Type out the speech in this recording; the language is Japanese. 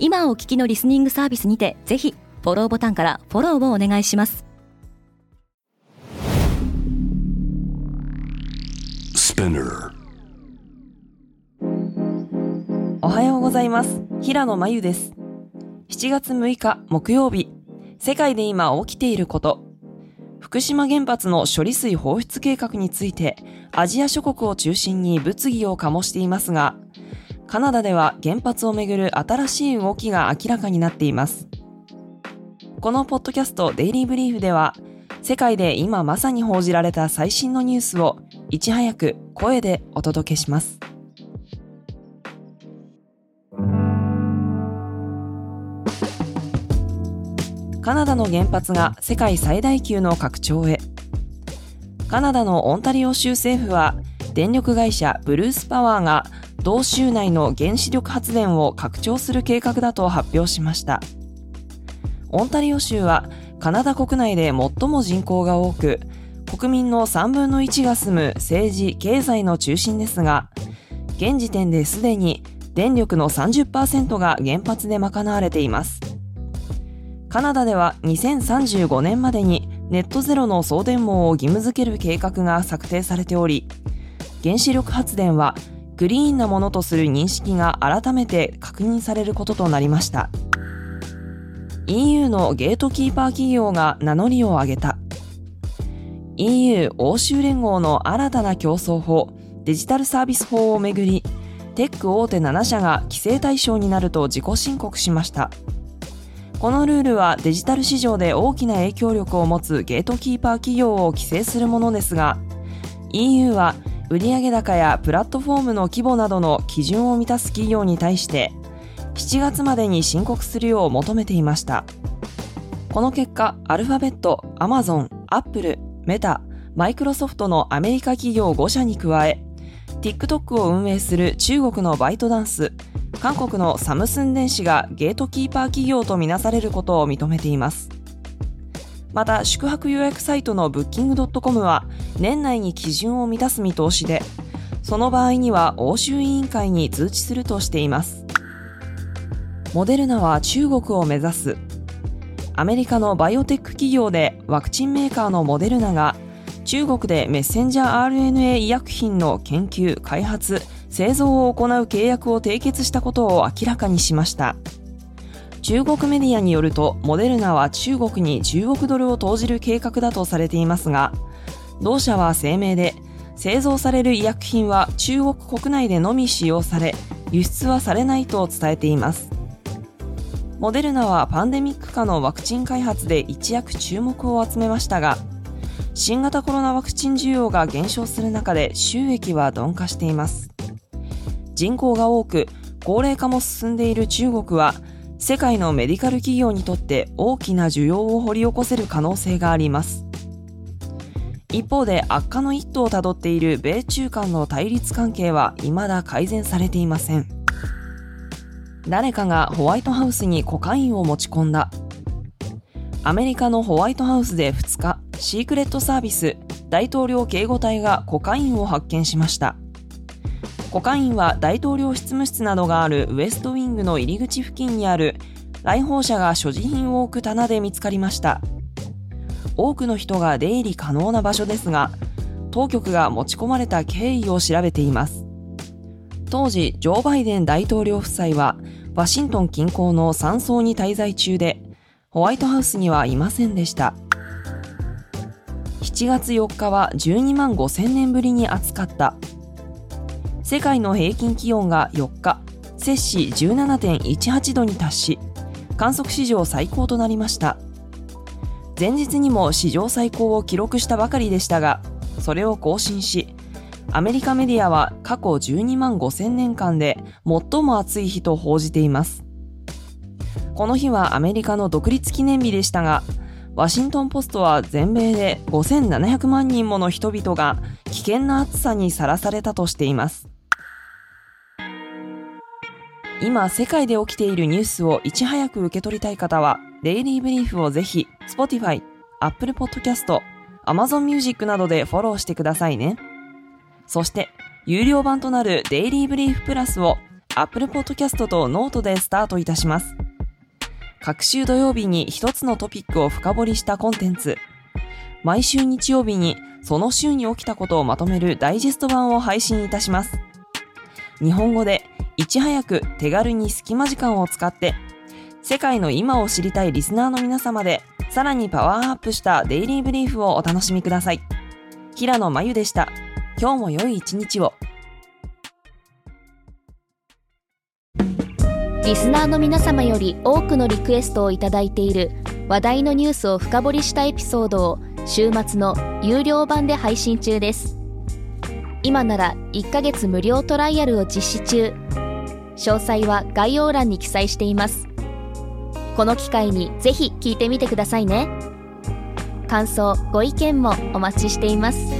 今お聞きのリスニングサービスにてぜひフォローボタンからフォローをお願いします。おはようございます。平野真由です。7月6日木曜日。世界で今起きていること。福島原発の処理水放出計画についてアジア諸国を中心に物議を醸していますがカナダでは原発をめぐる新しい動きが明らかになっていますこのポッドキャストデイリーブリーフでは世界で今まさに報じられた最新のニュースをいち早く声でお届けします。カナダの原発が世界最大級の拡張へ。カナダのオンタリオ州政府は電力会社ブルースパワーが同州内の原子力発電を拡張する計画だと発表しました。オンタリオ州はカナダ国内で最も人口が多く、国民の3分の1が住む政治、経済の中心ですが、現時点ですでに電力の30%が原発で賄われています。カナダでは2035年までにネットゼロの送電網を義務付ける計画が策定されており、原子力発電はグリーンなものとする認識が改めて確認されることとなりました。EU のゲートキーパー企業が名乗りを上げた EU 欧州連合の新たな競争法デジタルサービス法をめぐりテック大手7社が規制対象になると自己申告しましたこのルールはデジタル市場で大きな影響力を持つゲートキーパー企業を規制するものですが EU は売上高やプラットフォームの規模などの基準を満たす企業に対して7月までに申告するよう求めていました。この結果、アルファベット、アマゾン、アップル、メタ、マイクロソフトのアメリカ企業5社に加え、TikTok を運営する中国のバイトダンス、韓国のサムスン電子がゲートキーパー企業とみなされることを認めています。また、宿泊予約サイトのブッキング .com は年内に基準を満たす見通しで、その場合には欧州委員会に通知するとしています。モデルナは中国を目指す。アメリカのバイオテック企業でワクチンメーカーのモデルナが中国でメッセンジャー RNA 医薬品の研究、開発、製造を行う契約を締結したことを明らかにしました。中国メディアによると、モデルナは中国に10億ドルを投じる計画だとされていますが、同社は声明で、製造される医薬品は中国国内でのみ使用され、輸出はされないと伝えています。モデルナはパンデミック下のワクチン開発で一躍注目を集めましたが、新型コロナワクチン需要が減少する中で収益は鈍化しています。人口が多く、高齢化も進んでいる中国は、世界のメディカル企業にとって大きな需要を掘り起こせる可能性があります。一方で悪化の一途をたどっている米中間の対立関係は未だ改善されていません。誰かがホワイトハウスにコカインを持ち込んだ。アメリカのホワイトハウスで2日、シークレットサービス大統領警護隊がコカインを発見しました。コカインは大統領執務室などがあるウエストウィングの入り口付近にある来訪者が所持品を置く棚で見つかりました。多くの人が出入り可能な場所ですが、当局が持ち込まれた経緯を調べています。当時、ジョー・バイデン大統領夫妻はワシントン近郊の山荘に滞在中で、ホワイトハウスにはいませんでした。7月4日は12万5000年ぶりに暑かった。世界の平均気温が4日、摂氏17.18度に達し、観測史上最高となりました。前日にも史上最高を記録したばかりでしたが、それを更新し、アメリカメディアは過去12万5000年間で最も暑い日と報じています。この日はアメリカの独立記念日でしたが、ワシントンポストは全米で5700万人もの人々が危険な暑さにさらされたとしています。今世界で起きているニュースをいち早く受け取りたい方は、デイリーブリーフをぜひ、Spotify、Apple Podcast、Amazon Music などでフォローしてくださいね。そして、有料版となるデイリーブリーフプラスを Apple Podcast とノートでスタートいたします。各週土曜日に一つのトピックを深掘りしたコンテンツ。毎週日曜日にその週に起きたことをまとめるダイジェスト版を配信いたします。日本語でいち早く手軽に隙間時間を使って世界の今を知りたいリスナーの皆様でさらにパワーアップしたデイリーブリーフをお楽しみください。平野真由でした。今日も良い一日を。リスナーの皆様より多くのリクエストをいただいている話題のニュースを深掘りしたエピソードを週末の有料版で配信中です。今なら1ヶ月無料トライアルを実施中。詳細は概要欄に記載しています。この機会にぜひ聞いてみてくださいね。感想、ご意見もお待ちしています。